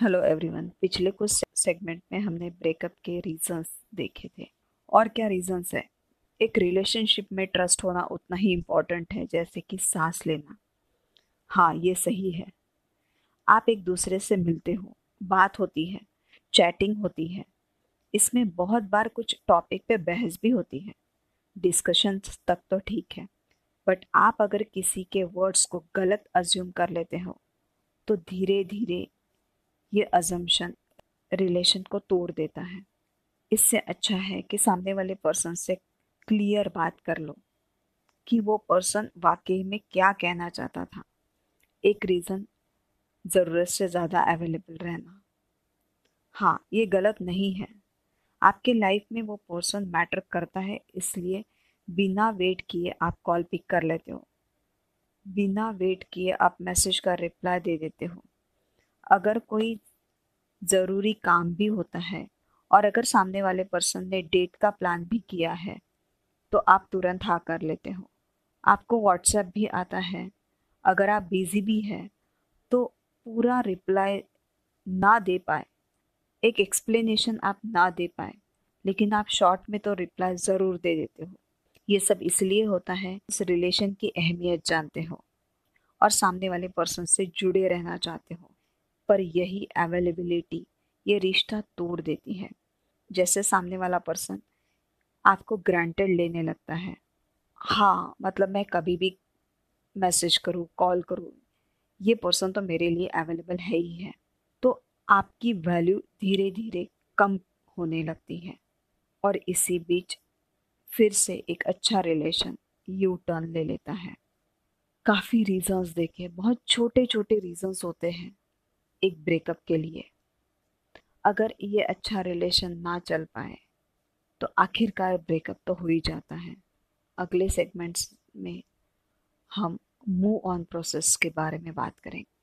Hello everyone पिछले कुछ segment में हमने ब्रेकअप के रीजंस देखे थे। और क्या रीजंस है? एक रिलेशनशिप में ट्रस्ट होना उतना ही इम्पोर्टेंट है, जैसे कि सांस लेना। हाँ ये सही है। आप एक दूसरे से मिलते हो, बात होती है चैटिंग होती है। इसमें बहुत बार कुछ टॉपिक पे बहस भी होती है। डिस्कशन तक तो ठीक है। बट आप अगर किसी के वर्ड्स को गलत अज्यूम कर लेते हो तो धीरे धीरे ये अजम्पशन रिलेशन को तोड़ देता है। इससे अच्छा है कि सामने वाले पर्सन से क्लियर बात कर लो कि वो पर्सन वाकई में क्या कहना चाहता था। एक रीज़न ज़रूरत से ज़्यादा अवेलेबल रहना। हाँ ये गलत नहीं है। आपके लाइफ में वो पर्सन मैटर करता है, इसलिए बिना वेट किए आप कॉल पिक कर लेते हो। बिना वेट किए आप मैसेज का रिप्लाई दे देते हो। अगर कोई ज़रूरी काम भी होता है और अगर सामने वाले पर्सन ने डेट का प्लान भी किया है तो आप तुरंत हाँ कर लेते हो। आपको व्हाट्सएप भी आता है। अगर आप बिज़ी भी हैं तो पूरा रिप्लाई ना दे पाए। एक एक्सप्लेनेशन आप ना दे पाए, लेकिन आप शॉर्ट में तो रिप्लाई ज़रूर दे देते हो। ये सब इसलिए होता है, इस रिलेशन की अहमियत जानते हो और सामने वाले पर्सन से जुड़े रहना चाहते हो। पर यही अवेलेबिलिटी ये रिश्ता तोड़ देती है। जैसे सामने वाला पर्सन आपको ग्रांटेड लेने लगता है। हाँ मतलब मैं कभी भी मैसेज करूँ कॉल करूँ, ये पर्सन तो मेरे लिए अवेलेबल है ही है। तो आपकी वैल्यू धीरे धीरे कम होने लगती है। और इसी बीच फिर से एक अच्छा रिलेशन यू टर्न ले लेता है। काफ़ी रीजंस देखे, बहुत छोटे छोटे रीजंस होते हैं। एक ब्रेकअप के लिए। अगर ये अच्छा रिलेशन ना चल पाए तो आखिरकार ब्रेकअप तो हो ही जाता है। अगले सेगमेंट्स में हम मूव ऑन प्रोसेस के बारे में बात करेंगे।